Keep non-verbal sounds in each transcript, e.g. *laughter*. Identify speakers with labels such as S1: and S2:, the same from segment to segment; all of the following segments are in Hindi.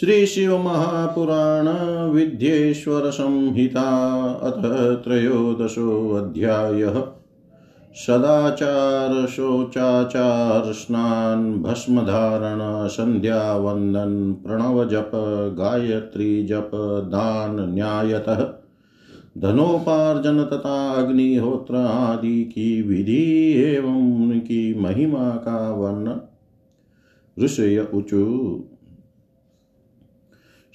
S1: श्री शिव महापुराण विद्येश्वर संहिता, अथ त्रयोदशोऽध्यायः सदाचार शोचाचार स्नान, भस्मधारण संध्या वंदन प्रणव जप गायत्री जप, दान, न्यायतः। धनोपार्जन तथा अग्निहोत्र आदि की विधि एवं उनकी महिमा का वर्ण ऋषय ऊचु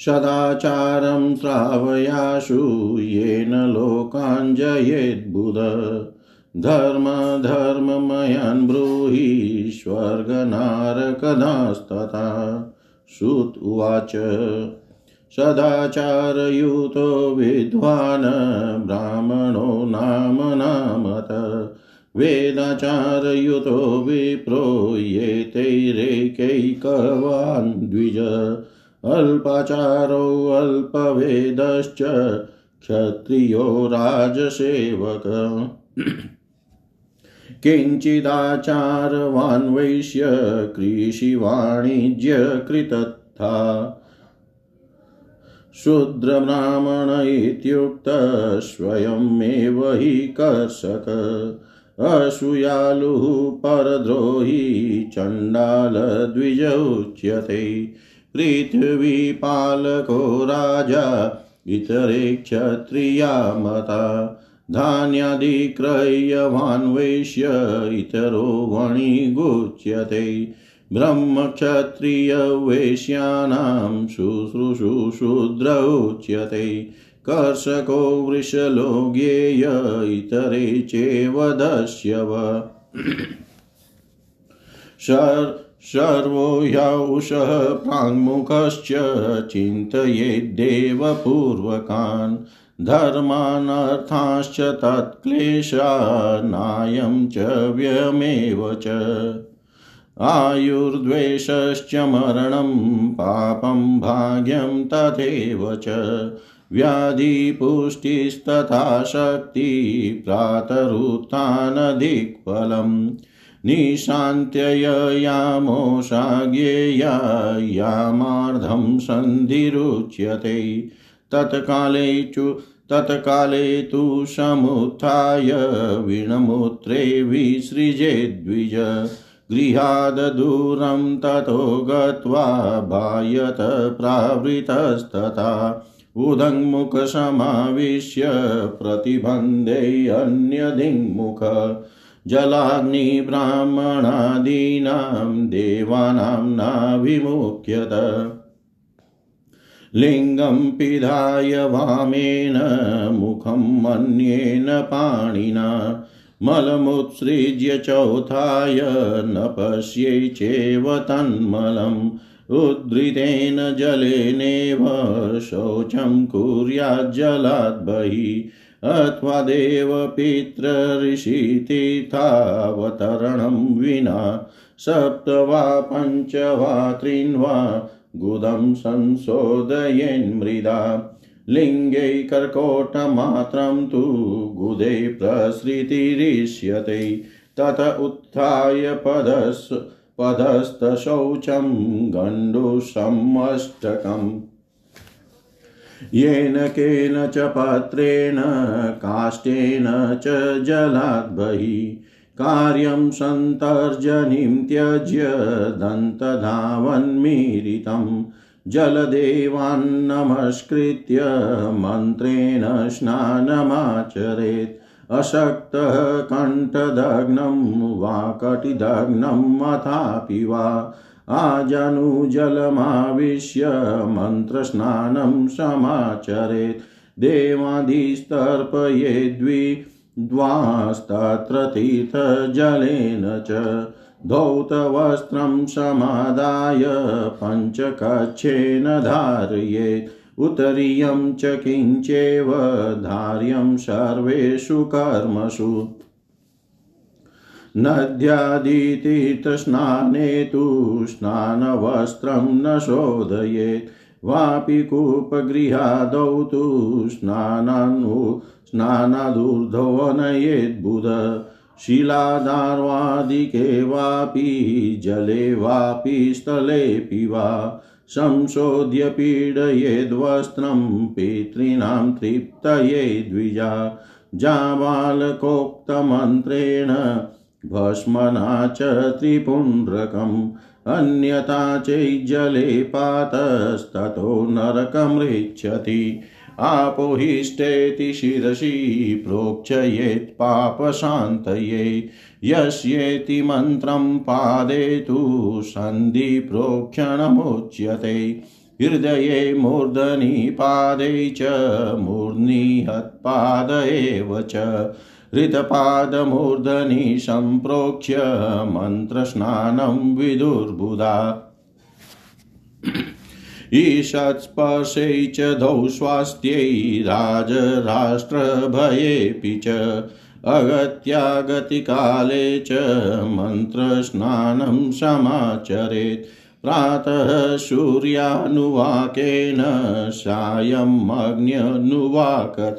S1: सदाचारं श्रावयाशु येन लोकाञ्जयेद्बुध। धर्मधर्ममयान् ब्रूहि स्वर्गनारकदास्तथा। श्रुत उवाच, सदाचारयुतो विद्वान् ब्राह्मणो नाम नामत। वेदाचारयुतो विप्रो येतैरेकैकवान् द्विज। अल्पाचारोऽल्पवेदश्च क्षत्रियो राजसेवक। किञ्चिदाचारवान् वैश्य कृषिवाणिज्यकृतथा शूद्रब्राह्मण इत्युक्त स्वयमेव हि कर्षक। असूयालुः परद्रोही चण्डालद्विज उच्यते। पृथ्वीपालको राजा इतरे क्षत्रिया मता धान्यादिक्रय्यवान् वैश्य इतरो वणिगुच्यते। ब्रह्मक्षत्रियवैश्यानां शुश्रूषुशूद्र उच्यते कर्षको वृषलो ज्ञेय इतरे चैव दस्यव *clears throat* सर्वो ह्यौषः प्राङ्मुखश्च चिन्तयेद्देवपूर्वकान् धर्मानर्थाश्च तत्क्लेशानायं च व्ययमेव च। आयुर्द्वेषश्च मरणं पापं भाग्यं तथैव च। व्याधिपुष्टिस्तथा शक्ति प्रातरुत्थानधिक्फलम् निशान्त्यययामोषाज्ञेया यामार्धं सन्धिरुच्यते। तत्काले चु तत्काले तु समुत्थाय वीणमूत्रे विसृजेद्विज गृहाददूरं ततो गत्वा बायत प्रावृतस्तथा। उदङ्मुखसमाविश्य प्रतिबन्धे अन्यदिङ्मुख। जलाग्निब्राह्मणादीनां देवानां नाभिमुख्यत। लिङ्गं पिधाय वामेन, मुखं अन्येन पाणिना, मलमुत्सृज्य चौथाय न पश्यै चैव तन्मलम्, उद्धृतेन जलेनेव शौचं कुर्याज्जलात् बहिः। अथवा देवपितृऋषितीर्थावतरणं विना सप्त वा पञ्च वा त्रीन् वा गुदं संशोधयेन्मृदा लिङ्गे कर्कोटमात्रं तु गुदे प्रसृतिरिष्यते। तत उत्थाय पदस् पदस्थशौचं गण्डुसमष्टकम् येन केन च पत्रेण काष्ठेन च जलाद् बहिः। कार्यं सन्तर्जनीं त्यज्य दन्तधावन्मीरितं। जलदेवान्नमस्कृत्य मन्त्रेण स्नानमाचरेत्। अशक्तः कण्ठदग्नं वा कटिदग्नम् अथापि वा। आजनुजलमाविश्य मन्त्रस्नानं समाचरेत्। देवादिस्तर्पयेद्वि द्वास्तत्र तीर्थजलेन च धौतवस्त्रं समादाय पञ्चकच्छेन धारयेत्। उत्तरीयं च किञ्चेव धार्यं सर्वेषु कर्मसु। नद्यादितीर्थस्नाने तु स्नानवस्त्रं न शोधयेत्। वापि कूपगृहादौ तु स्नानानु स्नानादूर्ध्वनयेद्बुध शिलादार्वादिके वापि जले वापि स्थलेऽपि वा। संशोध्य पीडयेद्वस्त्रं पितॄणां तृप्तये द्विजा। जाबालकोक्तमन्त्रेण भस्मना च त्रिपुण्ड्रकम् अन्यथा चैज्जले पातस्ततो नरकमृच्छति आपोहिष्टेति शिरसि, प्रोक्षयेत् पापशान्तये। यस्येति मन्त्रं पादे तु सन्धिप्रोक्षणमुच्यते हृदये मूर्धनि पादे च, मूर्ध्नि एव च। हृतपादमूर्धनि सम्प्रोक्ष्य मन्त्रस्नानं विदुर्बुधा। ईषत्स्पर्शै च दौ स्वास्थ्यै राजराष्ट्रभयेऽपि च अगत्यागतिकाले च मन्त्रस्नानं समाचरेत्। प्रातः सूर्यानुवाकेन सायम् अग्न्यनुवाकत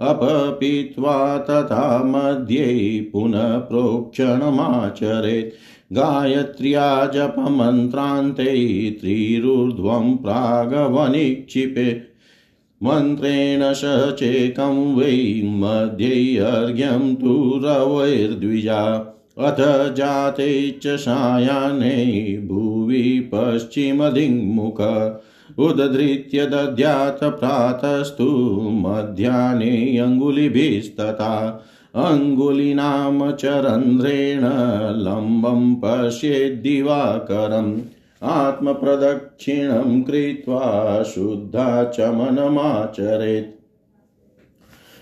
S1: अपपीत्वा तथा मध्ये पुनः प्रोक्षणमाचरेत् गायत्र्या जपमन्त्रान्ते त्रिरुर्ध्वं प्रागवनिक्षिपे। मन्त्रेण स चेकं वै मध्यैर्घ्यं तु रवैर्द्विजा। अथ जाते च सायाह्ने भुवि पश्चिमदिङ्मुख। उदधृत्य दद्यात् प्रातस्तु मध्याह्ने अङ्गुलिभिस्तथा। अङ्गुलीनां च रन्ध्रेण लम्बं पश्येद्दिवाकरम् आत्मप्रदक्षिणं कृत्वा शुद्धाचमनमाचरेत्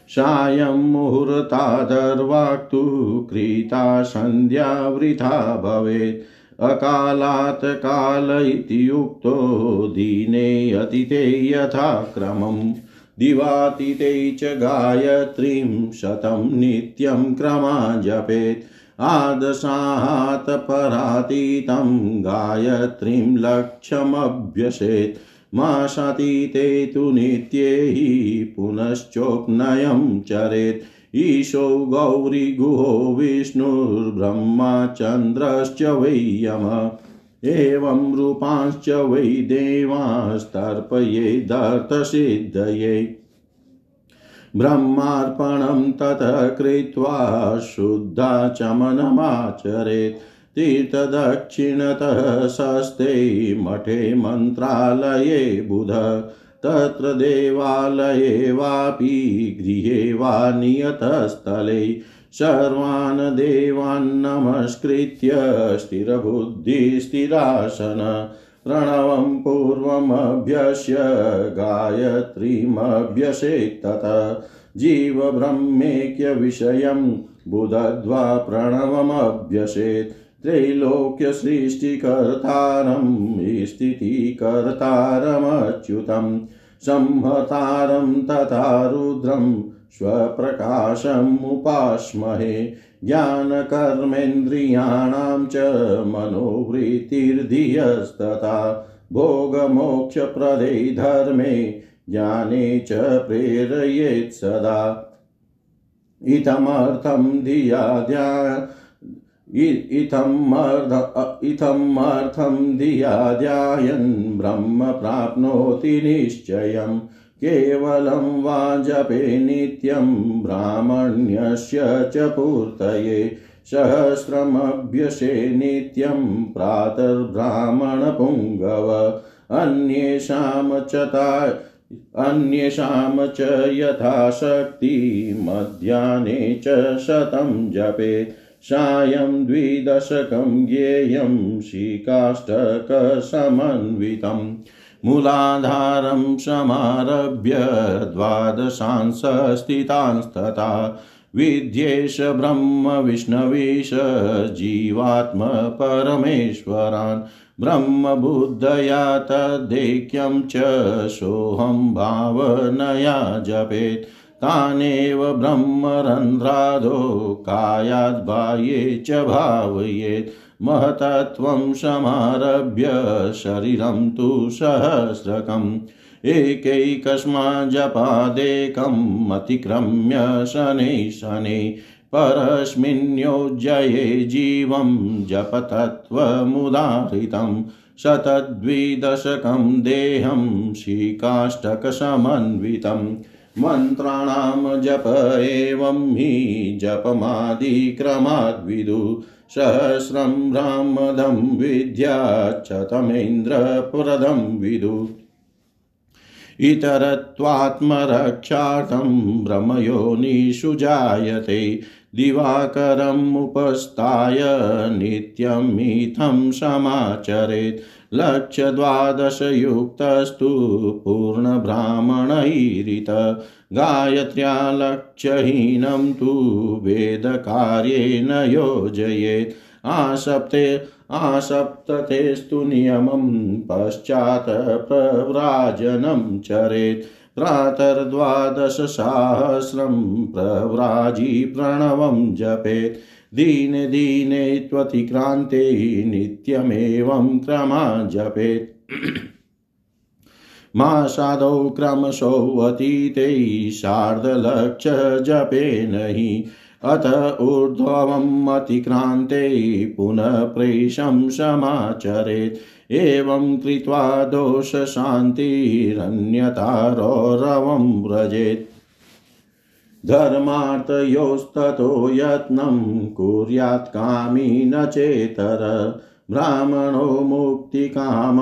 S1: सायं मुहूर्तादर्वाक्तु क्रीता सन्ध्या वृथा भवेत्। अकालात् काल इति युक्तो दीने अतिथे यथा क्रमम्। दिवातीते च गायत्रीं शतं नित्यं क्रमा जपेत्। आदशात् परातीतं गायत्रीं लक्ष्यमभ्यसेत्। मासातीते तु नित्ये हि पुनश्चोपनयं चरेत्। ईशो गौरीगुहो विष्णुर्ब्रह्मा चन्द्रश्च वै यम। एवं रूपांश्च वै देवास्तर्पयेदर्थसिद्धये ब्रह्मार्पणं ततः कृत्वा शुद्धाचमनमाचरेत्। तीर्थदक्षिणतः सस्ते मठे मन्त्रालये बुध। तत्र देवालये वापि गृहे वा नियतस्थले। सर्वान् देवान् नमस्कृत्य स्थिरबुद्धिस्थिरासन प्रणवं पूर्वमभ्यस्य गायत्रीमभ्यसेत् ततः। जीवब्रह्मेक्यविषयं बुधद्वा प्रणवमभ्यसेत्। त्रैलोक्यसृष्टिकर्तारं स्थितिकर्तारमच्युतं संहतारं तथा रुद्रं स्वप्रकाशमुपास्महे ज्ञानकर्मेन्द्रियाणां च मनोवृत्तिर्धियस्तथा, भोगमोक्षप्रदे धर्मे, ज्ञाने च प्रेरयेत् सदा। इतमर्थं धिया ध्या इथमर्थं धिया ध्यायन् ब्रह्म प्राप्नोति निश्चयम् केवलं वा जपे नित्यं ब्राह्मण्यस्य च पूर्तये। सहस्रमभ्यसे नित्यं प्रातर्ब्राह्मणपुङ्गव। अन्येषां च ता, अन्येषां च यथाशक्ति मध्याह्ने च शतं जपेत् सायं द्विदशकं ज्ञेयं शिकाष्टकसमन्वितम् मूलाधारं समारभ्य द्वादशांसस्थितांस्तथा विद्येश ब्रह्मविष्णवीश जीवात्मपरमेश्वरान्। ब्रह्मबुद्धया तद्दैक्यं च सोऽहं भावनया जपेत्। तानेव ब्रह्मरन्ध्रादो कायाद्बाह्ये च भावयेत्। महतत्वं समारभ्य शरीरं तु सहस्रकम्। एकैकस्माज्जपादेकम् अतिक्रम्य शनैः शनैः। परस्मिन्योज्जये जीवं जपतत्त्वमुदाहृतं शतद्विदशकं देहं शिकाष्टकसमन्वितं मन्त्राणां जप एवं हि जपमादिक्रमाद्विदु। सहस्रं ब्राह्मदं विद्याच्छतमेन्द्रप्रदं विदु। इतरत्वात्मरक्षार्थं भ्रमयोनिषु जायते। दिवाकरम् उपस्थाय नित्यमिथं समाचरेत्। लक्षद्वादशयुक्तस्तु पूर्णब्राह्मणैरित गायत्र्या लक्ष्यहीनं तु वेदकार्येण योजयेत्। आसप्ते, आसप्ततेस्तु नियमं पश्चात् प्रव्राजनं चरेत्। प्रातर्द्वादशसाहस्रं प्रव्राजी प्रणवं जपेत्। दीने दीने त्वतिक्रान्ते नित्यमेवं क्रमा जपेत्। मासादौ क्रमशोऽतीते सार्धलक्षजपेन हि अथ ऊर्ध्वम् अतिक्रान्ते पुनः प्रेषं समाचरेत्। एवं कृत्वा दोषशान्तिरन्यतारोरवं व्रजेत्। धर्मार्थयोस्ततो यत्नं कुर्यात् न चेतर। ब्राह्मणो मुक्तिकाम,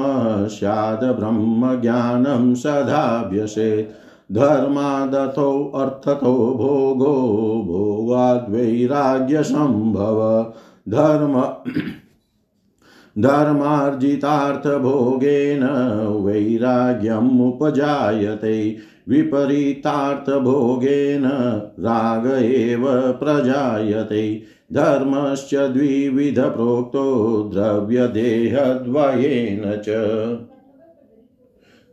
S1: स्याद् ब्रह्मज्ञानं सदाभ्यसेत्। धर्मादथो अर्थतो भोगो, भोगाद्वैराग्यसम्भव। धर्म धर्मार्जितार्थभोगेन वैराग्यम् उपजायते विपरीतार्थभोगेन राग एव प्रजायते। धर्मश्च द्विविधप्रोक्तो द्रव्यदेहद्वयेन च।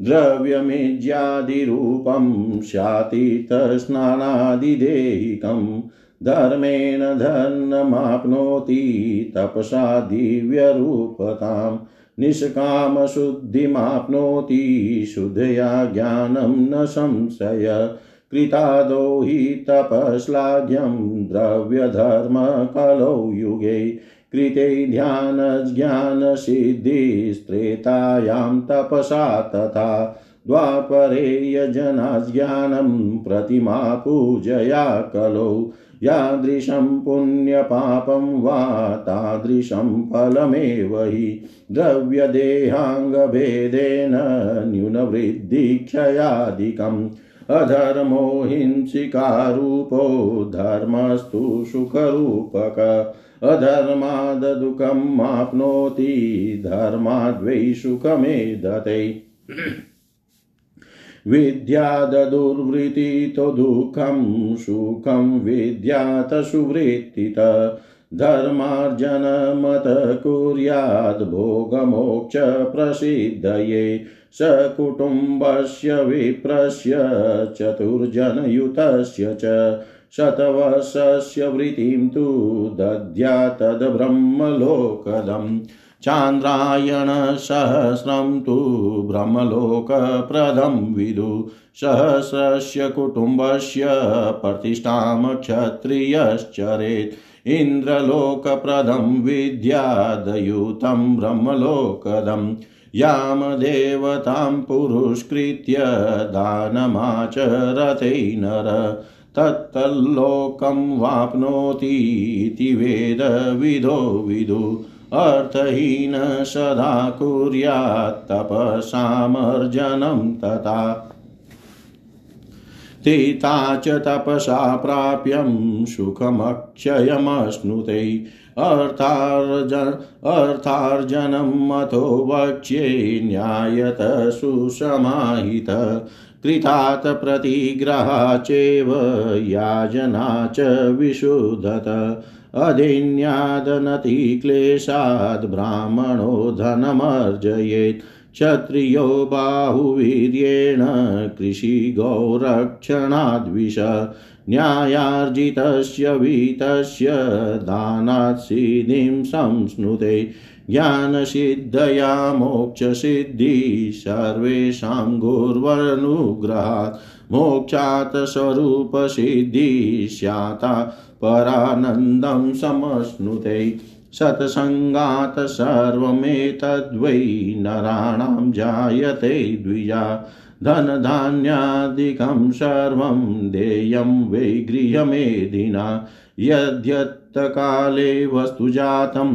S1: द्रव्यमिज्यादिरूपं स्यातीतस्नानादिदेहिकम् धर्मेण धनमाप्नोति तपसा दिव्यरूपतां निष्कामशुद्धिमाप्नोति शुद्धया ज्ञानं न संशय। कृतादो हि तपश्लाघ्यं द्रव्यधर्मकलौ युगे। कृते ध्यानज्ञानसिद्धिस्त्रेतायां तपसा तथा द्वापरे यजनाज्ञानं प्रतिमा पूजया कलौ। यादृशं पुण्यपापं वा तादृशं फलमेव हि द्रव्यदेहाङ्गभेदेन न्यूनवृद्धिक्षयादिकम् अधर्मो हिंसिकारूपो धर्मस्तु सुखरूपक। अधर्माददुःखम् आप्नोति धर्माद्वै सुखमेधते। विद्यादुर्वृत्तितो दुःखं सुखं विद्यात सुवृत्तित धर्मार्जनमत कुर्याद् भोगमोक्ष प्रसिद्धये सकुटुम्बस्य विप्रस्य चतुर्जनयुतस्य च शतवर्षस्य वृत्तिं तु दद्यात्तद्ब्रह्मलोकदम् चान्द्रायणसहस्रं तु ब्रह्मलोकप्रदं विदु। सहस्रस्य कुटुम्बस्य प्रतिष्ठां क्षत्रियश्चरेत्। इन्द्रलोकप्रदं विद्यादयुतं ब्रह्मलोकदम् यामदेवतां पुरुष्कृत्य दानमाचरते नर। तत्तल्लोकं वाप्नोतीति वेदविदो विदु। अर्थहीन सदा कुर्यात् तपसामर्जनं तथा। तीता च तपसा प्राप्यं सुखमक्षयमश्नुते। अर्थार्जन अर्थार्जनमथो वक्ष्ये न्यायत सुसमाहित। कृतात् प्रतिग्रहा चैव याजना च विशुद्धत। अधीन्यादनतिक्लेशाद् ब्राह्मणो धनमर्जयेत्। क्षत्रियो बाहुवीर्येण कृषिगौरक्षणाद्विष। न्यायार्जितस्य वीतस्य दानात् सिद्धिं संस्नुते। ज्ञानसिद्धया मोक्षसिद्धिः सर्वेषां गुर्वनुग्रहात्। मोक्षात् स्वरूपसिद्धिः स्याता। परानन्दं समश्नुते सत्सङ्गात् सर्वमेतद्वै नराणां जायते द्विजा धनधान्यादिकं सर्वं देयं वै गृहमेधिना यद्यत्काले वस्तुजातं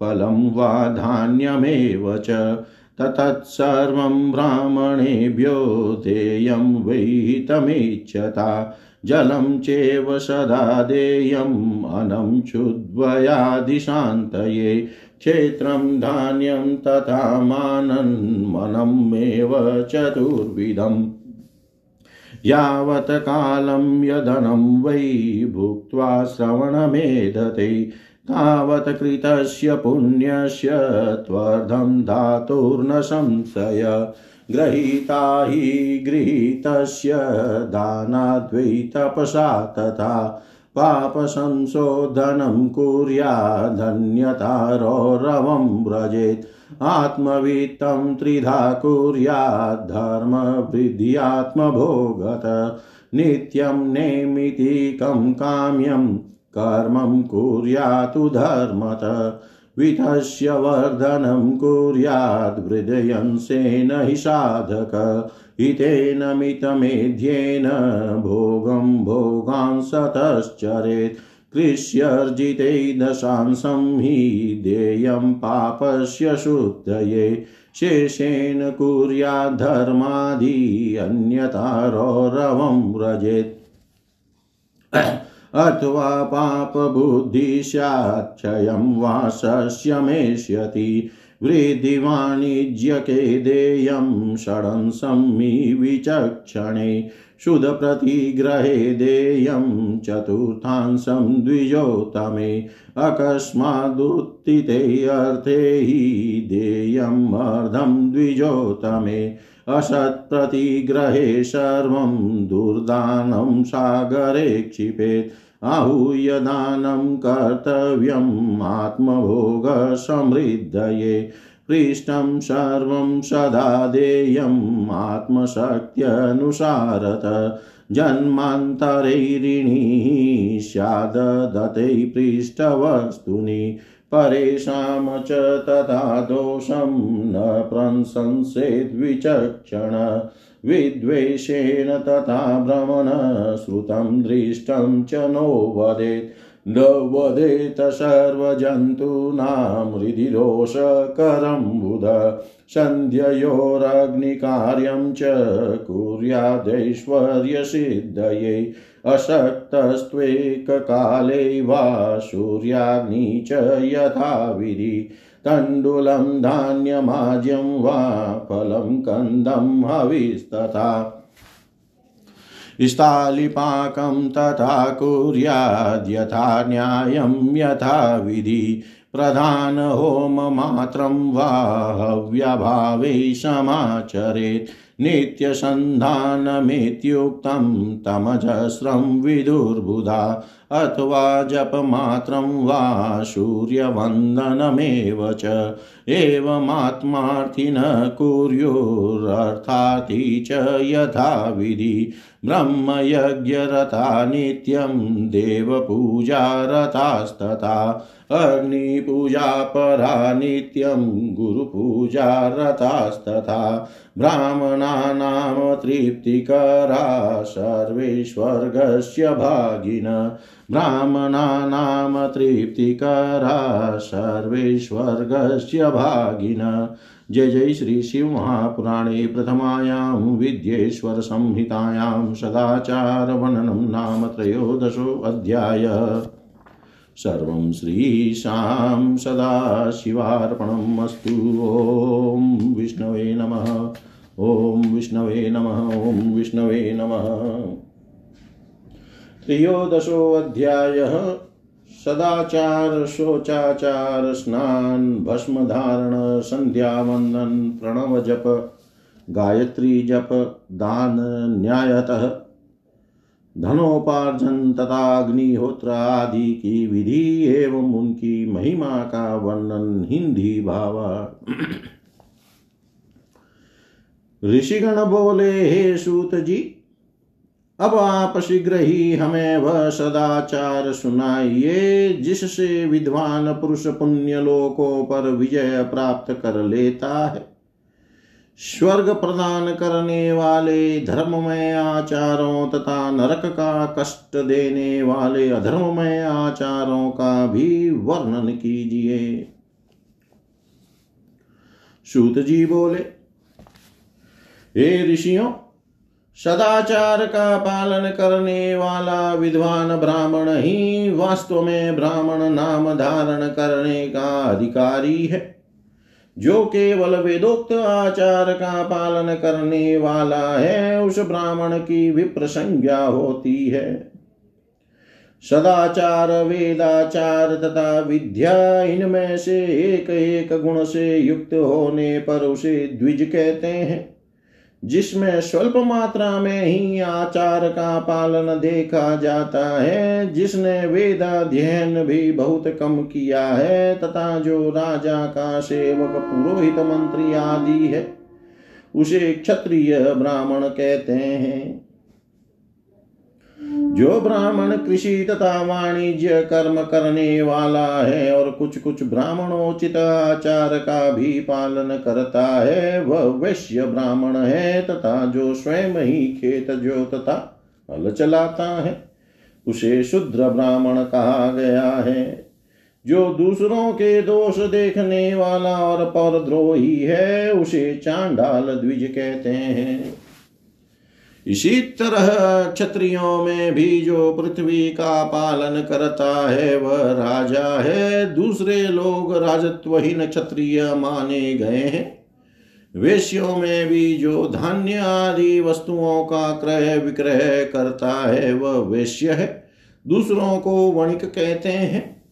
S1: फलं वा धान्यमेव च तत्सर्वं ब्राह्मणेभ्यो देयं वैहितमिच्छता जलं चेव सदा देयम् अनं क्षुद्वयादिशान्तये। क्षेत्रं धान्यं तथा मानन्मनमेव चतुर्विधम्। यावत् कालं यदनं वै भुक्त्वा श्रवणमेधते। तावत् कृतस्य पुण्यस्य त्वर्धं धातुर्न संशय। गृहीता हि गृहीतस्य दानाद्वै तपसा तथा पापसंशोधनं कुर्यादन्यतारोरवं व्रजेत्। आत्मवित्तं त्रिधा कुर्याद्धर्मवृद्ध्यात्मभोगत नित्यं नेमितिकं काम्यं कर्मं कुर्यातु धर्मत। वितस्य वर्धनं कुर्याद्हृदयंसेन हि साधक, हितेन मितमेध्येन भोगं भोगान् सतश्चरेत्। कृष्यर्जिते दशांशं हि देयं पापस्य शुद्धये। शेषेण कुर्याद्धर्मादि अन्यतारोरवं व्रजेत्। अथवा पापबुद्धि पापबुद्धिस्याच्छयं वा सस्यमेष्यति वृद्धिवाणिज्यके देयं षडंसं विचक्षणे शुधप्रतिग्रहे देयं चतुर्थांशं द्विजोतमे अकस्मादुत्थिते अर्थे हि देयम् अर्धं द्विजोतमे असत्प्रतिग्रहे सर्वं दुर्दानं सागरे क्षिपेत् आहूय दानं कर्तव्यम् आत्मभोगसमृद्धये। पृष्ठं सर्वं सदा देयम् आत्मशक्त्यनुसारत। जन्मान्तरैरिणीः स्याददते पृष्ठवस्तुनि। परेषां च तथा दोषं न प्रशंसेद्विचक्षण। विद्वेषेण तथा भ्रमण श्रुतं दृष्टं च नो वदेत्। न वदेत सर्वजन्तूनां हृदि रोषकरं बुध। सन्ध्ययोरग्निकार्यं च कुर्यादैश्वर्यसिद्धये। अशक्तस्त्वेककाले वा सूर्याग्नि च यथाविधि। तण्डुलं धान्यमाज्यं वा फलं कन्दं हविस्तथा। स्थालिपाकं तथा कुर्याद्यथा न्यायं यथा विधि प्रधानहोममात्रं वा हव्यभावे समाचरेत्। नित्यसन्धानमित्युक्तं तमजस्रं विदुर्बुधा। अथवा जपमात्रं वा सूर्यवन्दनमेव च। एवमात्मार्थिनः कुर्युरर्थाति च यथाविधि ब्रह्मयज्ञरता नित्यं देवपूजारतास्तथा अग्निपूजापरा नित्यं गुरुपूजारतास्तथा ब्राह्मणानां तृप्तिकरा, सर्वेश्वर्गस्य भागिन। ब्राह्मणानां तृप्तिकरा सर्वेश्वर्गस्य भागिन। जय जय श्री शिव महापुराणे प्रथमायां विद्येश्वरसंहितायां सदाचारवर्णनं नाम त्रयोदशोऽध्याय सर्वं श्रीशां सदाशिवार्पणम् अस्तु। ॐ विष्णवे नमः। ॐ विष्णवे नमः। ॐ विष्णवे नमः। त्रयोदशोऽध्यायः सदाचार शोचाचार स्नान भस्म धारण संध्या वंदन प्रणव जप गायत्री जप, दान, न्यायतः, धनोपार्जन तथा अग्निहोत्र आदि की विधि एवं उनकी महिमा का वर्णन हिंदी भावा। *clears throat* ऋषिगण बोले, हे सूत जी अब आप शीघ्र ही हमें वह सदाचार सुनाइए, जिससे विद्वान पुरुष पुण्य लोकों पर विजय प्राप्त कर लेता है। स्वर्ग प्रदान करने वाले धर्ममय आचारों तथा नरक का कष्ट देने वाले अधर्ममय आचारों का भी वर्णन कीजिए। सूत जी बोले, हे ऋषियों सदाचार का पालन करने वाला विद्वान ब्राह्मण ही वास्तव में ब्राह्मण नाम धारण करने का अधिकारी है। जो केवल वेदोक्त आचार का पालन करने वाला है, उस ब्राह्मण की विप्र संज्ञा होती है। सदाचार, वेदाचार तथा विद्या इनमें से एक एक गुण से युक्त होने पर उसे द्विज कहते हैं। जिसमें स्वल्प मात्रा में ही आचार का पालन देखा जाता है, जिसने वेदाध्ययन भी बहुत कम किया है, तथा जो राजा का सेवक, पुरोहित मंत्री आदि है, उसे क्षत्रिय ब्राह्मण कहते हैं। जो ब्राह्मण कृषि तथा वाणिज्य कर्म करने वाला है और कुछ कुछ ब्राह्मणोचित आचार का भी पालन करता है, वह वैश्य ब्राह्मण है तथा जो स्वयं ही खेत जो तथा हल चलाता है, उसे शुद्र ब्राह्मण कहा गया है। जो दूसरों के दोष देखने वाला और परद्रोही है, उसे चांडाल द्विज कहते हैं। इसी तरह क्षत्रियों में भी जो पृथ्वी का पालन करता है, वह राजा है। दूसरे लोग राजत्वहीन क्षत्रिय माने गए हैं। वेश्यों में भी जो धान्य आदि वस्तुओं का क्रय विक्रय करता है, वह वेश्य है। दूसरों को वणिक कहते हैं।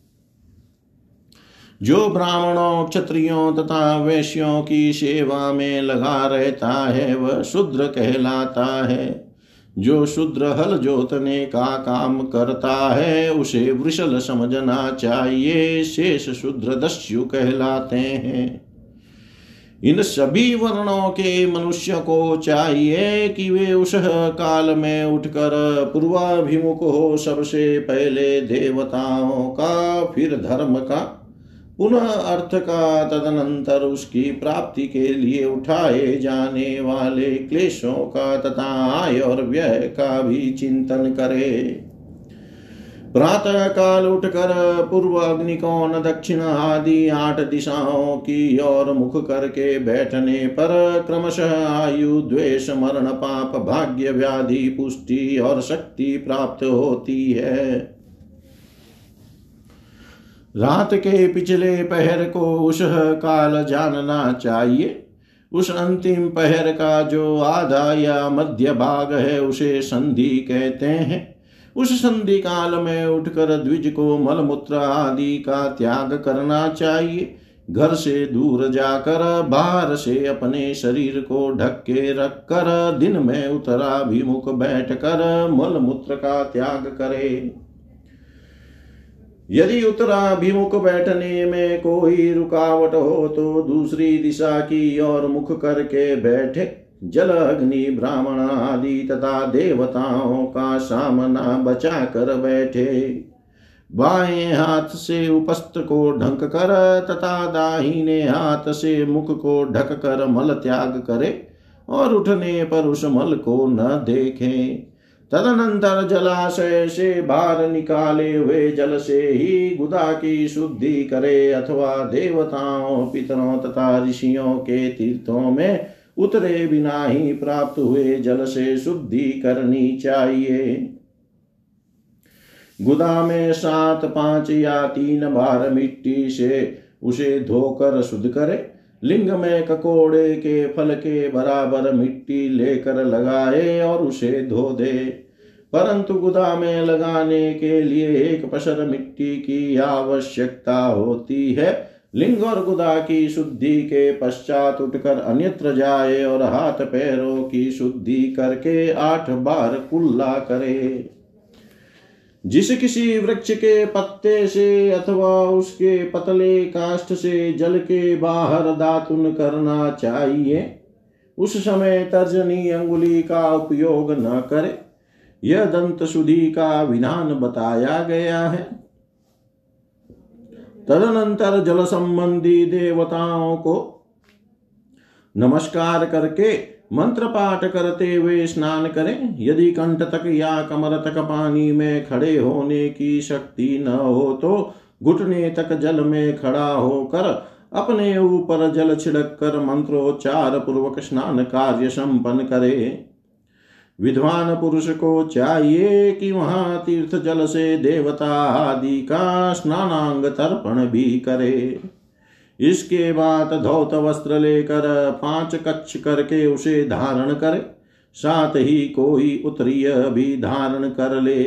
S1: जो ब्राह्मणों, क्षत्रियों तथा वैश्यों की सेवा में लगा रहता है, वह शूद्र कहलाता है। जो शूद्र हल जोतने का काम करता है, उसे वृषल समझना चाहिए, शेष शूद्र दस्यु कहलाते हैं। इन सभी वर्णों के मनुष्य को चाहिए कि वे उस काल में उठकर पूर्वाभिमुख हो सबसे पहले देवताओं का, फिर धर्म का पुनः अर्थ का तदनंतर उसकी प्राप्ति के लिए उठाए जाने वाले क्लेशों का तथा आय और व्यय का भी चिंतन करे। प्रातः काल उठकर पूर्व अग्निकोण दक्षिण आदि आठ दिशाओं की ओर मुख करके बैठने पर क्रमशः आयु, द्वेष, मरण, पाप, भाग्य, व्याधि, पुष्टि और शक्ति प्राप्त होती है। रात के पिछले पहर को उस काल जानना चाहिए। उस अंतिम पहर का जो आधा या मध्य भाग है, उसे संधि कहते हैं। उस संधि काल में उठकर द्विज को मलमूत्र आदि का त्याग करना चाहिए। घर से दूर जाकर, बाहर से अपने शरीर को ढक के रखकर, दिन में उत्तराभिमुख बैठकर मलमूत्र का त्याग करे। यदि उत्तराभिमुख बैठने में कोई रुकावट हो तो दूसरी दिशा की ओर मुख करके बैठे। जल अग्नि ब्राह्मण आदि तथा देवताओं का सामना बचा कर बैठे। बाएँ हाथ से उपस्थ को ढंक कर तथा दाहिने हाथ से मुख को ढक कर मल त्याग करे और उठने पर उस मल को न देखें। तदनंतर जलाशय से बाहर निकाले हुए जल से ही गुदा की शुद्धि करे अथवा देवताओं, पितरों तथा ऋषियों के तीर्थों में उतरे बिना ही प्राप्त हुए जल से शुद्धि करनी चाहिए। गुदा में सात, पाँच या तीन बार मिट्टी से उसे धोकर शुद्ध करे, लिंग में ककोड़े के फल के बराबर मिट्टी लेकर लगाए और उसे धो दे। परंतु गुदा में लगाने के लिए एक पसर मिट्टी की आवश्यकता होती है। लिंग और गुदा की शुद्धि के पश्चात उठकर अन्यत्र जाए और हाथ पैरों की शुद्धि करके आठ बार कुल्ला करे। जिस किसी वृक्ष के पत्ते से अथवा उसके पतले काष्ठ से जल के बाहर दातुन करना चाहिए, उस समय तर्जनी अंगुली का उपयोग न करे। यह दंत शुद्धि का विधान बताया गया है। तदनंतर जल संबंधी देवताओं को नमस्कार करके मंत्र पाठ करते हुए स्नान करें। यदि कंठ तक या कमर तक पानी में खड़े होने की शक्ति न हो तो घुटने तक जल में खड़ा होकर अपने ऊपर जल छिड़क कर मंत्रोच्चार पूर्वक स्नान कार्य संपन्न करे। विद्वान पुरुष को चाहिए कि वहाँ तीर्थ जल से देवता आदि का स्नानांग तर्पण भी करे। इसके बाद धौत वस्त्र लेकर पाँच कच्छ करके उसे धारण करे। साथ ही कोई उत्तरीय भी धारण कर ले।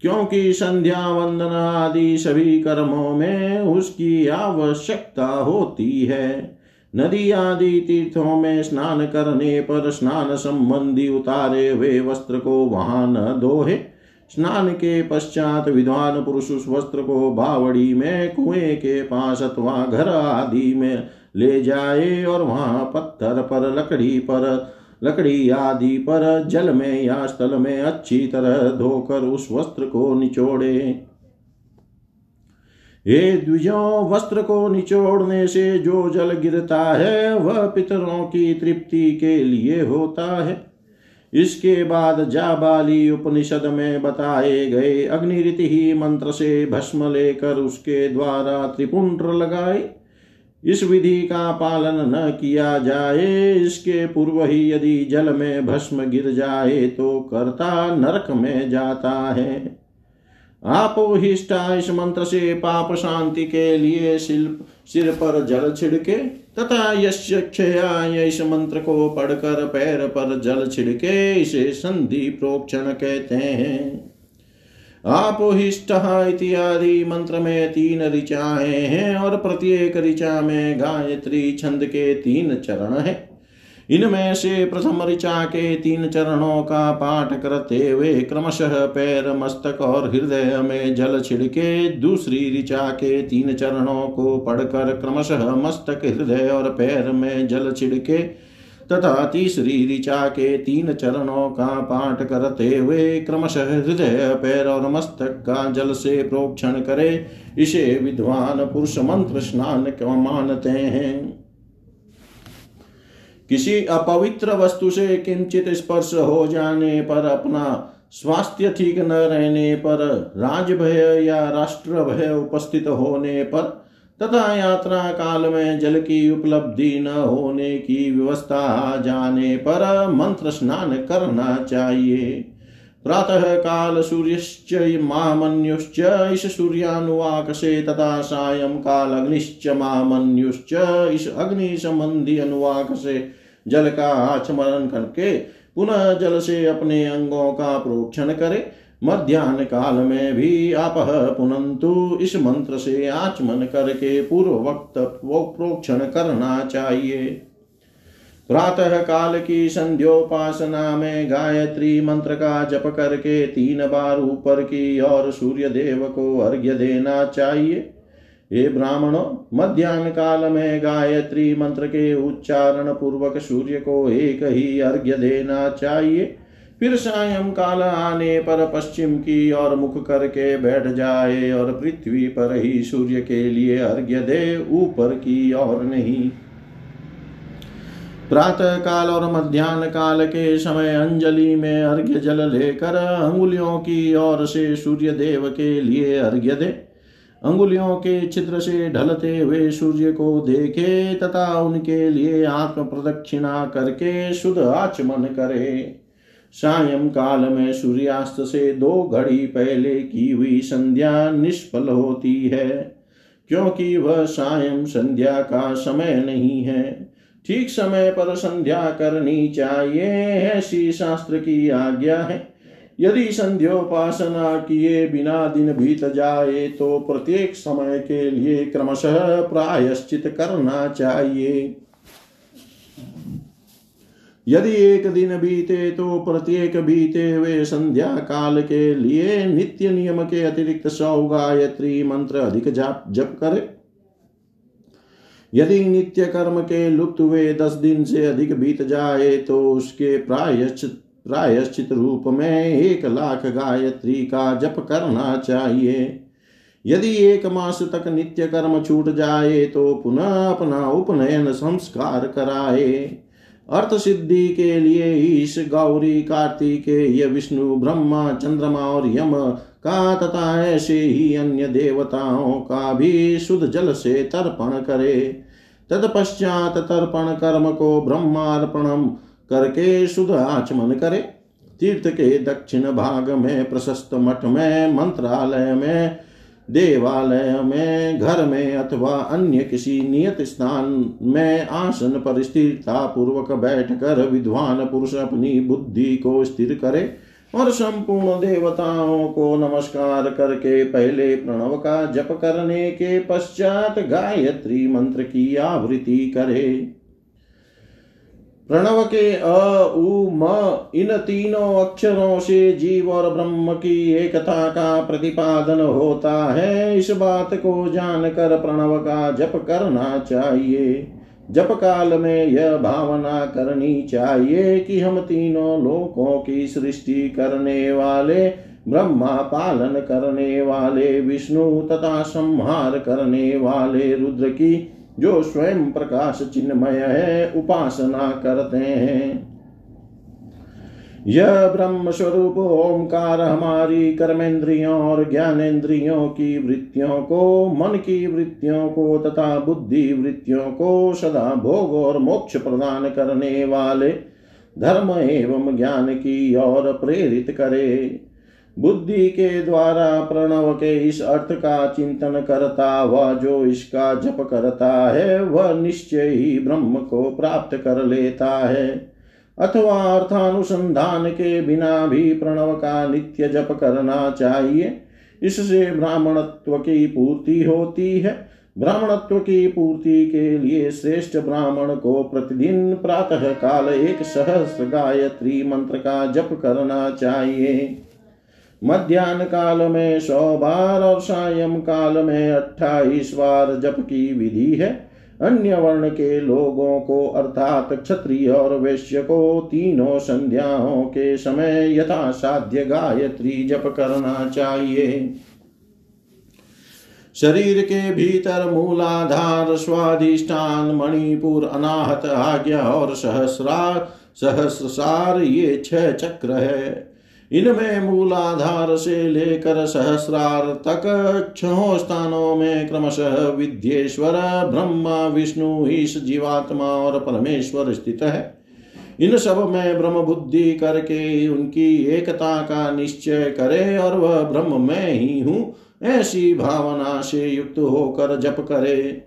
S1: क्योंकि संध्या, वंदन आदि सभी कर्मों में उसकी आवश्यकता होती है। नदी आदि तीर्थों में स्नान करने पर स्नान संबंधी उतारे हुए वस्त्र को वहाँ न दोहे। स्नान के पश्चात विद्वान पुरुष उस वस्त्र को बावड़ी में, कुएँ के पास अथवा घर आदि में ले जाए और वहाँ पत्थर पर, लकड़ी पर, लकड़ी आदि पर जल में या स्थल में अच्छी तरह धोकर उस वस्त्र को निचोड़े। हे द्विजों, वस्त्र को निचोड़ने से जो जल गिरता है, वह पितरों की तृप्ति के लिए होता है। इसके बाद जाबाली उपनिषद में बताए गए अग्निरीति ही मंत्र से भस्म लेकर उसके द्वारा त्रिपुंड्र लगाए। इस विधि का पालन न किया जाए, इसके पूर्व ही यदि जल में भस्म गिर जाए तो कर्ता नरक में जाता है। आपोहिष्टा इस मंत्र से पाप शांति के लिए शिल्प सिर पर जल छिड़के, तथा यश्य क्षया इस मंत्र को पढ़कर पैर पर जल छिड़के, इसे संधि प्रोक्षण कहते हैं। आपोहिष्ट इत्यादि मंत्र में तीन ऋचाएँ हैं, और प्रत्येक ऋचा में गायत्री छंद के तीन चरण हैं। इनमें से प्रथम ऋचा के तीन चरणों का पाठ करते हुए क्रमशः पैर, मस्तक और हृदय में जल छिड़के दूसरी ऋचा के तीन चरणों को पढ़कर क्रमशः मस्तक, हृदय और पैर में जल छिड़के तथा तीसरी ऋचा के तीन चरणों का पाठ करते हुए क्रमशः हृदय, पैर और मस्तक का जल से प्रोक्षण करे। इसे विद्वान पुरुष मंत्र स्नान मानते हैं? किसी अपवित्र वस्तु से किंचित स्पर्श हो जाने पर अपना स्वास्थ्य ठीक न रहने पर राजभय या राष्ट्र भय उपस्थित होने पर तथा यात्रा काल में जल की उपलब्धि न होने की व्यवस्था आ जाने पर मंत्र स्नान करना चाहिए। प्रातः काल सूर्यश्च महामन्युश्च इस सूर्यानुवाक से तथा सायं काल अग्निश्च महामन्युश्च इस अग्नि संबंधी अनुवाक से जल का आचमरण करके पुनः जल से अपने अंगों का प्रोक्षण करे। मध्यान्ह काल में भी आप पुनंतु इस मंत्र से आचमन करके पूर्व वक्त प्रोक्षण करना चाहिए। प्रातः काल की संध्योपासना में गायत्री मंत्र का जप करके तीन बार ऊपर की और सूर्य देव को अर्घ्य देना चाहिए। हे ब्राह्मणों, मध्यान्ह काल में गायत्री मंत्र के उच्चारण पूर्वक सूर्य को एक ही अर्घ्य देना चाहिए। फिर सायं काल आने पर पश्चिम की ओर मुख करके बैठ जाए और पृथ्वी पर ही सूर्य के लिए अर्घ्य दे, ऊपर की ओर नहीं। प्रातः काल और मध्यान्ह काल के समय अंजलि में अर्घ्य जल लेकर अंगुलियों की ओर से सूर्य देव के लिए अर्घ्य दे। अंगुलियों के चित्र से ढलते हुए सूर्य को देखे तथा उनके लिए आत्म प्रदक्षिणा करके शुद्ध आचमन करे। सायं काल में सूर्यास्त से दो घड़ी पहले की हुई संध्या निष्फल होती है, क्योंकि वह सायं संध्या का समय नहीं है। ठीक समय पर संध्या करनी चाहिए, ऐसी शास्त्र की आज्ञा है। यदि संध्योपासना किए बिना दिन बीत जाए तो प्रत्येक समय के लिए क्रमशः प्रायश्चित करना चाहिए। यदि एक दिन बीते तो प्रत्येक बीते हुए संध्या काल के लिए नित्य नियम के अतिरिक्त सौ गायत्री मंत्र अधिक जाप जप करे। यदि नित्य कर्म के लुप्त हुए दस दिन से अधिक बीत जाए तो उसके प्रायश्चित प्रायश्चित रूप में एक लाख गायत्री का जप करना चाहिए। यदि एक मास तक नित्य कर्म छूट जाए तो पुनः अपना उपनयन संस्कार कराए। अर्थ सिद्धि के लिए ईश, गौरी कार्तिकेय विष्णु, ब्रह्मा, चंद्रमा और यम का तथा ऐसे ही अन्य देवताओं का भी शुद्ध जल से तर्पण करे। तत्पश्चात तर्पण कर्म को ब्रह्मार्पणम करके शुद्ध आचमन करे। तीर्थ के दक्षिण भाग में प्रशस्त मठ में मंत्रालय में देवालय में घर में अथवा अन्य किसी नियत स्थान में आसन पर स्थिरता पूर्वक बैठकर विद्वान पुरुष अपनी बुद्धि को स्थिर करे। और संपूर्ण देवताओं को नमस्कार करके पहले प्रणव का जप करने के पश्चात गायत्री मंत्र की आवृत्ति करे। प्रणव के अ, उ, म, इन तीनों अक्षरों से जीव और ब्रह्म की एकता का प्रतिपादन होता है। इस बात को जानकर प्रणव का जप करना चाहिए। जप काल में यह भावना करनी चाहिए कि हम तीनों लोकों की सृष्टि करने वाले, ब्रह्मा पालन करने वाले, विष्णु तथा संहार करने वाले रुद्र की, जो स्वयं प्रकाश चिन्हमय है, उपासना करते हैं। यह ब्रह्म स्वरूप ओंकार हमारी कर्मेंद्रियों और ज्ञानेन्द्रियों की वृत्तियों को, मन की वृत्तियों को तथा बुद्धि वृत्तियों को सदा भोग और मोक्ष प्रदान करने वाले धर्म एवं ज्ञान की ओर प्रेरित करे। बुद्धि के द्वारा प्रणव के इस अर्थ का चिंतन करता हुआ जो इसका जप करता है, वह निश्चय ही ब्रह्म को प्राप्त कर लेता है। अथवा अर्थानुसंधान के बिना भी प्रणव का नित्य जप करना चाहिए। इससे ब्राह्मणत्व की पूर्ति होती है। ब्राह्मणत्व की पूर्ति के लिए श्रेष्ठ ब्राह्मण को प्रतिदिन प्रातः काल एक सहस्र गायत्री मंत्र का जप करना चाहिए। मध्यान्ह काल में सौ बार और सायं काल में अट्ठाईस बार जप की विधि है। अन्य वर्ण के लोगों को, अर्थात क्षत्रिय और वैश्य को, तीनों संध्याओं के समय यथा साध्य गायत्री जप करना चाहिए। शरीर के भीतर मूलाधार, स्वाधिष्ठान, मणिपुर, अनाहत आज्ञा और सहस्रार, सहस्रसार, ये छह चक्र है। इनमें मूलाधार से लेकर सहस्रार तक छो स्थानों में क्रमशः विद्येश्वर, ब्रह्मा, विष्णु, ईश, जीवात्मा और परमेश्वर स्थित है। इन सब में ब्रह्म बुद्धि करके उनकी एकता का निश्चय करे और वह ब्रह्म मैं ही हूँ, ऐसी भावना से युक्त होकर जप करे।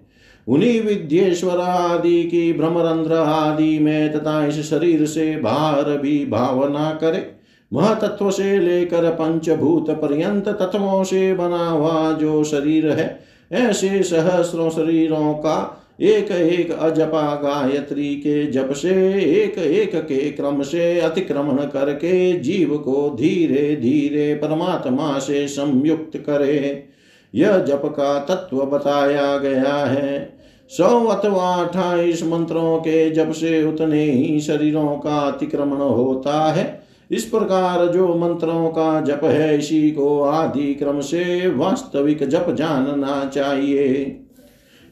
S1: उन्हीं विद्येश्वर आदि की ब्रह्मरंध्र आदि में तथा इस शरीर से बाहर भी भावना करे। महतत्व से लेकर पंचभूत पर्यंत तत्वों से बना हुआ जो शरीर है, ऐसे सहस्रों शरीरों का एक एक अजपा गायत्री के जप से एक एक के क्रम से अतिक्रमण करके जीव को धीरे धीरे परमात्मा से संयुक्त करे। यह जप का तत्व बताया गया है। सौ अथवा अठाईस मंत्रों के जप से उतने ही शरीरों का अतिक्रमण होता है। इस प्रकार जो मंत्रों का जप है इसी को आदि क्रम से वास्तविक जप जानना चाहिए।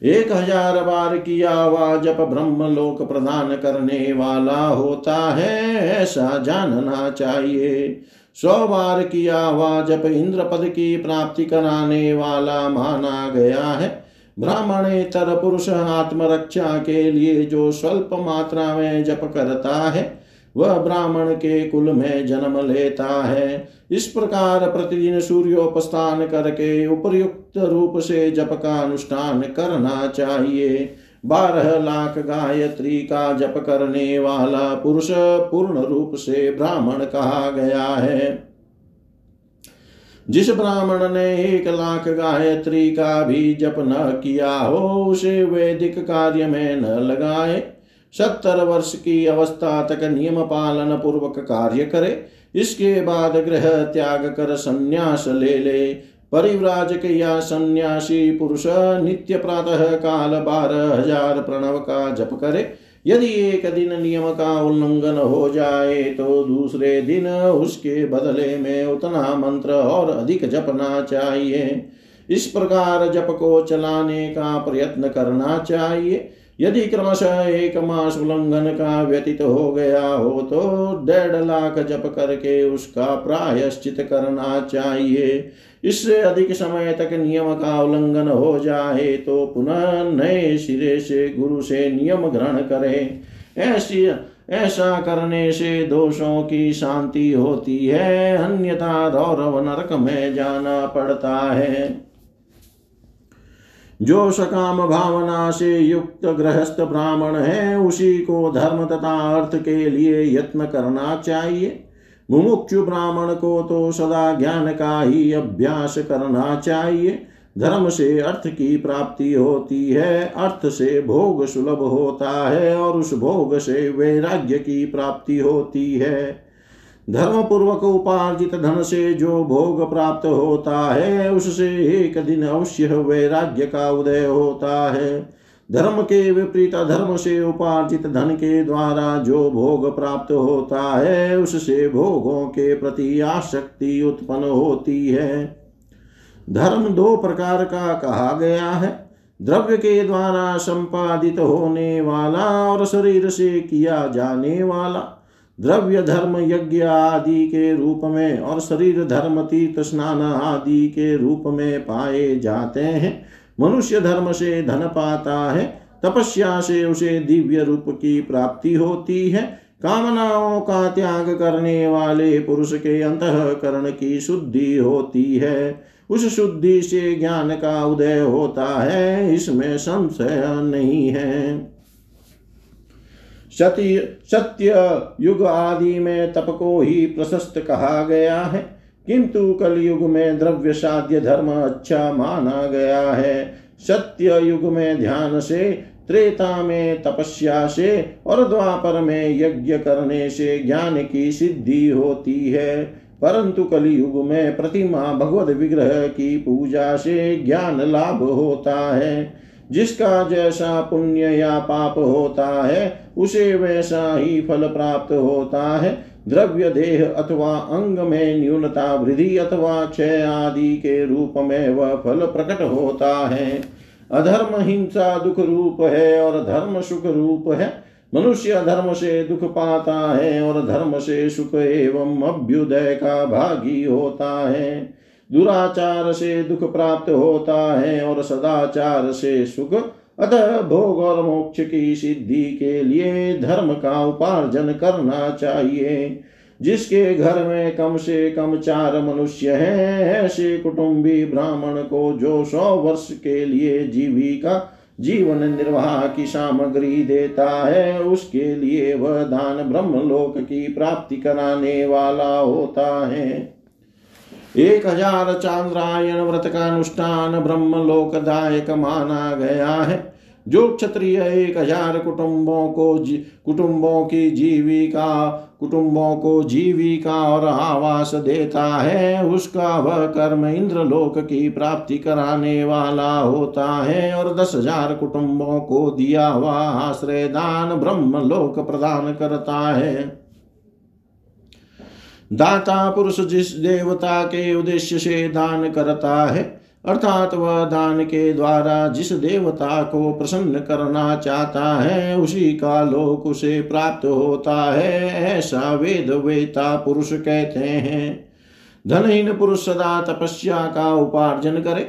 S1: एक हज़ार बार किया हुआ जप ब्रह्म लोक प्रदान करने वाला होता है, ऐसा जानना चाहिए। सौ बार किया हुआ जप इंद्र पद की प्राप्ति कराने वाला माना गया है। ब्राह्मण ब्राह्मणेतर पुरुष आत्मरक्षा के लिए जो स्वल्प मात्रा में जप करता है वह ब्राह्मण के कुल में जन्म लेता है। इस प्रकार प्रतिदिन सूर्योपस्थान करके उपयुक्त रूप से जप का अनुष्ठान करना चाहिए। बारह लाख गायत्री का जप करने वाला पुरुष पूर्ण रूप से ब्राह्मण कहा गया है। जिस ब्राह्मण ने एक लाख गायत्री का भी जप न किया हो, उसे वैदिक कार्य में न लगाए। सत्तर वर्ष की अवस्था तक नियम पालन पूर्वक कार्य करे, इसके बाद ग्रह त्याग कर संन्यास ले ले। परिव्राजक या सन्यासी पुरुष, नित्य प्रातः काल बारह हज़ार प्रणव का जप करे। यदि एक दिन नियम का उल्लंघन हो जाए तो दूसरे दिन उसके बदले में उतना मंत्र और अधिक जपना चाहिए। इस प्रकार जप को चलाने का प्रयत्न करना चाहिए। यदि क्रमशः एक मास उल्लंघन का व्यतीत हो गया हो तो डेढ़ लाख जप करके उसका प्रायश्चित करना चाहिए। इससे अधिक समय तक नियम का उल्लंघन हो जाए तो पुनः नए सिरे से गुरु से नियम ग्रहण करें। ऐसी, ऐसा करने से दोषों की शांति होती है, अन्यथा रौरव नरक में जाना पड़ता है। जो सकाम भावना से युक्त गृहस्थ ब्राह्मण है, उसी को धर्म तथा अर्थ के लिए यत्न करना चाहिए। मुमुक्षु ब्राह्मण को तो सदा ज्ञान का ही अभ्यास करना चाहिए। धर्म से अर्थ की प्राप्ति होती है, अर्थ से भोग सुलभ होता है, और उस भोग से वैराग्य की प्राप्ति होती है। धर्म पूर्वक उपार्जित धन से जो भोग प्राप्त होता है, उससे एक दिन अवश्य वैराग्य का उदय होता है। धर्म के विपरीत धर्म से उपार्जित धन के द्वारा जो भोग प्राप्त होता है, उससे भोगों के प्रति आसक्ति उत्पन्न होती है। धर्म दो प्रकार का कहा गया है। द्रव्य के द्वारा संपादित होने वाला और शरीर से किया जाने वाला द्रव्य धर्म यज्ञ आदि के रूप में और शरीर धर्म तीर्थ स्नान आदि के रूप में पाए जाते हैं। मनुष्य धर्म से धन पाता है, तपस्या से उसे दिव्य रूप की प्राप्ति होती है। कामनाओं का त्याग करने वाले पुरुष के अंतकरण की शुद्धि होती है। उस शुद्धि से ज्ञान का उदय होता है, इसमें संशय नहीं है। सत्य युग आदि में तप को ही प्रशस्त कहा गया है। किंतु कलयुग में द्रव्य साध्य धर्म अच्छा माना गया है। सत्य युग में ध्यान से, त्रेता में तपस्या से और द्वापर में यज्ञ करने से ज्ञान की सिद्धि होती है। परंतु कलयुग में प्रतिमा भगवत विग्रह की पूजा से ज्ञान लाभ होता है। जिसका जैसा पुण्य या पाप होता है, उसे वैसा ही फल प्राप्त होता है। द्रव्य देह अथवा अंग में न्यूनता वृद्धि अथवा क्षय आदि के रूप में वह फल प्रकट होता है। अधर्म हिंसा दुख रूप है और धर्म सुख रूप है। मनुष्य धर्म से दुख पाता है और धर्म से सुख एवं अभ्युदय का भागी होता है। दुराचार से दुख प्राप्त होता है और सदाचार से सुख, अतः भोग और मोक्ष की सिद्धि के लिए धर्म का उपार्जन करना चाहिए। जिसके घर में कम से कम चार मनुष्य हैं, ऐसे कुटुंबी ब्राह्मण को जो सौ वर्ष के लिए जीविका, जीवन निर्वाह की सामग्री देता है, उसके लिए वह दान ब्रह्मलोक की प्राप्ति कराने वाला होता है। एक हज़ार चांद्रायण व्रत का अनुष्ठान ब्रह्म लोकदायक माना गया है। जो क्षत्रिय एक हज़ार कुटुंबों को कुटुंबों की जीविका, कुटुंबों को जीविका और आवास देता है, उसका वह कर्म इंद्र लोक की प्राप्ति कराने वाला होता है और दस हज़ार कुटुंबों को दिया हुआ आश्रय दान ब्रह्म लोक प्रदान करता है। दाता पुरुष जिस देवता के उद्देश्य से दान करता है, अर्थात वह दान के द्वारा जिस देवता को प्रसन्न करना चाहता है, उसी का लोक उसे प्राप्त होता है, ऐसा वेद वेता पुरुष कहते हैं। धनहीन पुरुष सदा तपस्या का उपार्जन करे,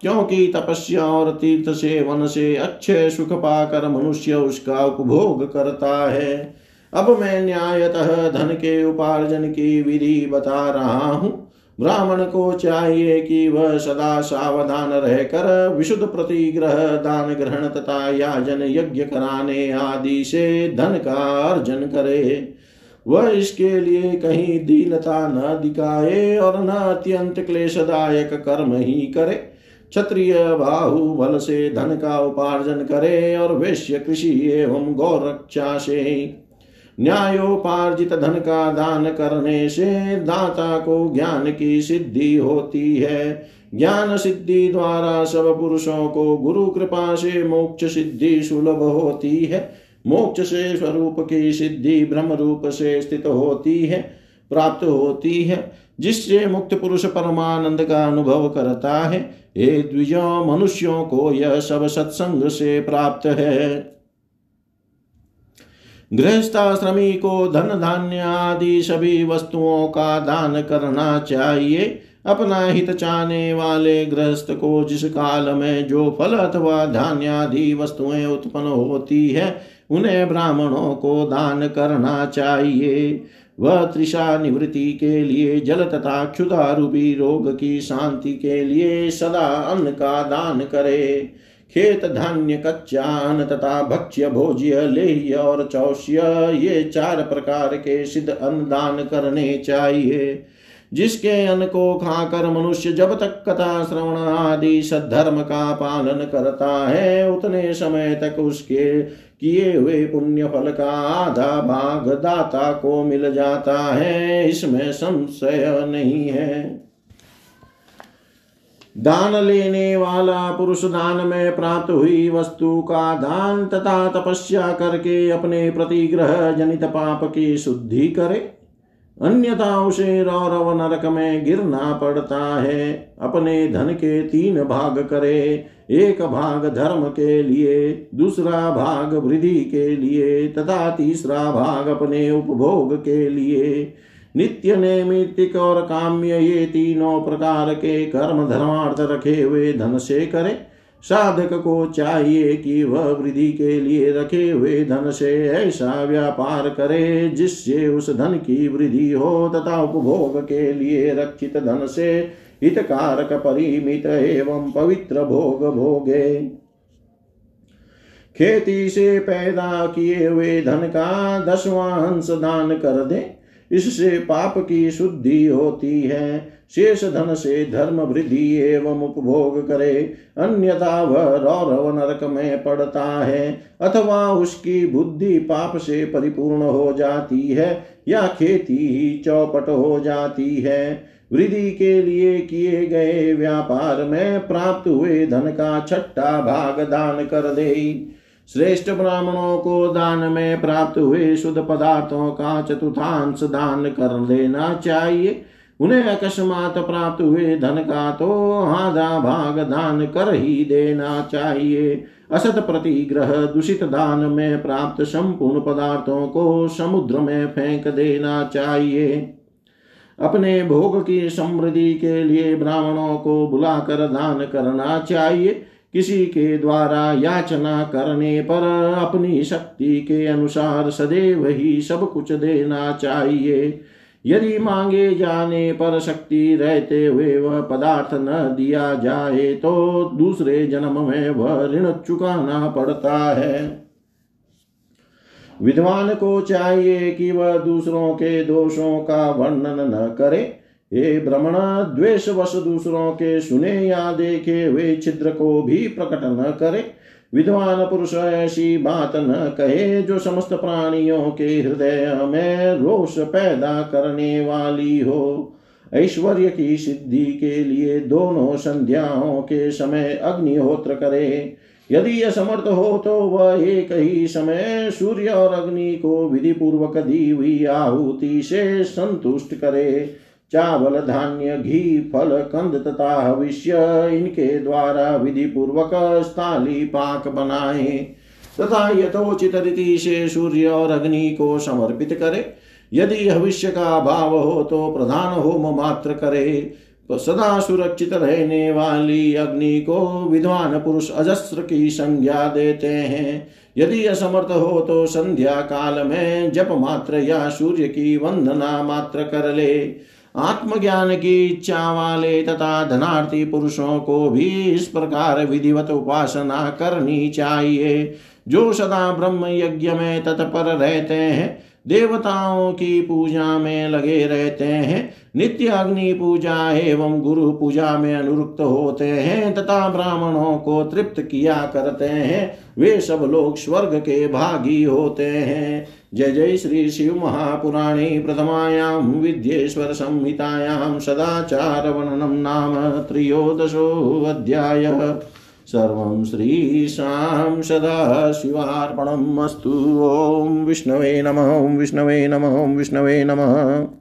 S1: क्योंकि तपस्या और तीर्थ से वन से अच्छे सुख पाकर मनुष्य उसका उपभोग करता है। अब मैं न्यायतः धन के उपार्जन की विधि बता रहा हूँ। ब्राह्मण को चाहिए कि वह सदा सावधान रहकर विशुद्ध प्रतिग्रह, दान ग्रहण तथा याजन यज्ञ कराने आदि से धन का अर्जन करे। वह इसके लिए कहीं दीनता न दिखाए और न अत्यंत क्लेशदायक कर्म ही करे। क्षत्रिय बाहु बल से धन का उपार्जन करे और वैश्य कृषि एवं गौरक्षा से न्यायोपार्जित धन का दान करने से दाता को ज्ञान की सिद्धि होती है। ज्ञान सिद्धि द्वारा सब पुरुषों को गुरु कृपा से मोक्ष सिद्धि सुलभ होती है। मोक्ष से स्वरूप की सिद्धि ब्रह्म रूप से स्थित होती है, प्राप्त होती है, जिससे मुक्त पुरुष परमानंद का अनुभव करता है। ये द्विज, मनुष्यों को यह सब सत्संग से प्राप्त है। गृहस्थाश्रमी को धन धान्य आदि सभी वस्तुओं का दान करना चाहिए। अपना हित चाहने वाले गृहस्थ को जिस काल में जो फल अथवा धान्य आदि वस्तुएँ उत्पन्न होती है, उन्हें ब्राह्मणों को दान करना चाहिए। वह त्रिषा निवृत्ति के लिए, जल तथा क्षुधा रूपी रोग की शांति के लिए सदा अन्न का दान करे। खेत धान्य कच्चा अन्न तथा भक्ष्य, भोज्य, लेह्य और चौष्य, ये चार प्रकार के सिद्ध अन्न दान करने चाहिए। जिसके अन्न को खाकर मनुष्य जब तक कथा, श्रवण आदि, सद्धर्म का पालन करता है, उतने समय तक उसके किए हुए पुण्य फल का आधा भाग दाता को मिल जाता है। इसमें संशय नहीं है। दान लेने वाला पुरुष दान में प्राप्त हुई वस्तु का दान तथा तपस्या करके अपने प्रतिग्रह जनित पाप की शुद्धि करे। अन्यथा उसे रौरव नरक में गिरना पड़ता है। अपने धन के तीन भाग करे। एक भाग धर्म के लिए, दूसरा भाग वृद्धि के लिए तथा तीसरा भाग अपने उपभोग के लिए। नित्य नैमित्तिक और काम्य ये तीनों प्रकार के कर्म धर्मार्थ रखे हुए धन से करे। साधक को चाहिए कि वह वृद्धि के लिए रखे हुए धन से ऐसा व्यापार करे, जिससे उस धन की वृद्धि हो तथा उपभोग के लिए रक्षित धन से हितकारक, परिमित एवं पवित्र भोग भोगे। खेती से पैदा किए हुए धन का दसवां अंश दान कर दे। इससे पाप की शुद्धि होती है। शेष धन से धर्म वृद्धि एवं उपभोग करे, अन्यथा वह रौरव नरक में पड़ता है अथवा उसकी बुद्धि पाप से परिपूर्ण हो जाती है या खेती ही चौपट हो जाती है। वृद्धि के लिए किए गए व्यापार में प्राप्त हुए धन का छठा भाग दान कर दे। श्रेष्ठ ब्राह्मणों को दान में प्राप्त हुए शुद्ध पदार्थों का चतुर्थांश दान कर लेना चाहिए। उन्हें अकस्मात प्राप्त हुए धन का तो आधा भाग दान कर ही देना चाहिए। असत प्रतिग्रह दूषित दान में प्राप्त संपूर्ण पदार्थों को समुद्र में फेंक देना चाहिए। अपने भोग की समृद्धि के लिए ब्राह्मणों को बुलाकर दान करना चाहिए। किसी के द्वारा याचना करने पर अपनी शक्ति के अनुसार सदैव ही सब कुछ देना चाहिए। यदि मांगे जाने पर शक्ति रहते हुए वह पदार्थ न दिया जाए तो दूसरे जन्म में वह ऋण चुकाना पड़ता है। विद्वान को चाहिए कि वह दूसरों के दोषों का वर्णन न करे हे भ्रमण द्वेष वश दूसरों के सुने या देखे हुए छिद्र को भी प्रकट न करे। विद्वान पुरुष ऐसी बात न कहे जो समस्त प्राणियों के हृदय में रोष पैदा करने वाली हो। ऐश्वर्य की सिद्धि के लिए दोनों संध्याओं के समय अग्निहोत्र करे। यदि असमर्थ हो तो वह एक ही समय सूर्य और अग्नि को विधि पूर्वक दी हुई आहुति से संतुष्ट करे। चावल, धान्य, घी, फल, कंद तथा हविष्य, इनके द्वारा विधि पूर्वक स्थाली पाक बनाए। तथा यथोचित रीति से सूर्य और अग्नि को समर्पित करे। यदि भविष्य का भाव हो तो प्रधान होम मात्र करे। तो सदा सुरक्षित रहने वाली अग्नि को विद्वान पुरुष अजस्त्र की संज्ञा देते हैं। यदि असमर्थ हो तो संध्या काल में जप मात्र या सूर्य की वंदना मात्र कर ले। आत्मज्ञान की इच्छा वाले तथा धनार्थी पुरुषों को भी इस प्रकार विधिवत उपासना करनी चाहिए। जो सदा ब्रह्म यज्ञ में तत्पर रहते हैं देवताओं की पूजा में लगे रहते हैं। नित्य अग्नि पूजा एवं गुरु पूजा में अनुरुक्त होते हैं तथा ब्राह्मणों को तृप्त किया करते हैं। वे सब लोग स्वर्ग के भागी होते हैं। जय जय श्री शिव महापुराणे प्रथमायां विद्येश्वर संहितायां सदाचार वर्णनं नाम त्रयोदशोऽध्यायः सर्वं श्रीशां सदाशिवार्पणम् अस्तु। ॐ विष्णवे नमः विष्णवे नमः विष्णवे नमः।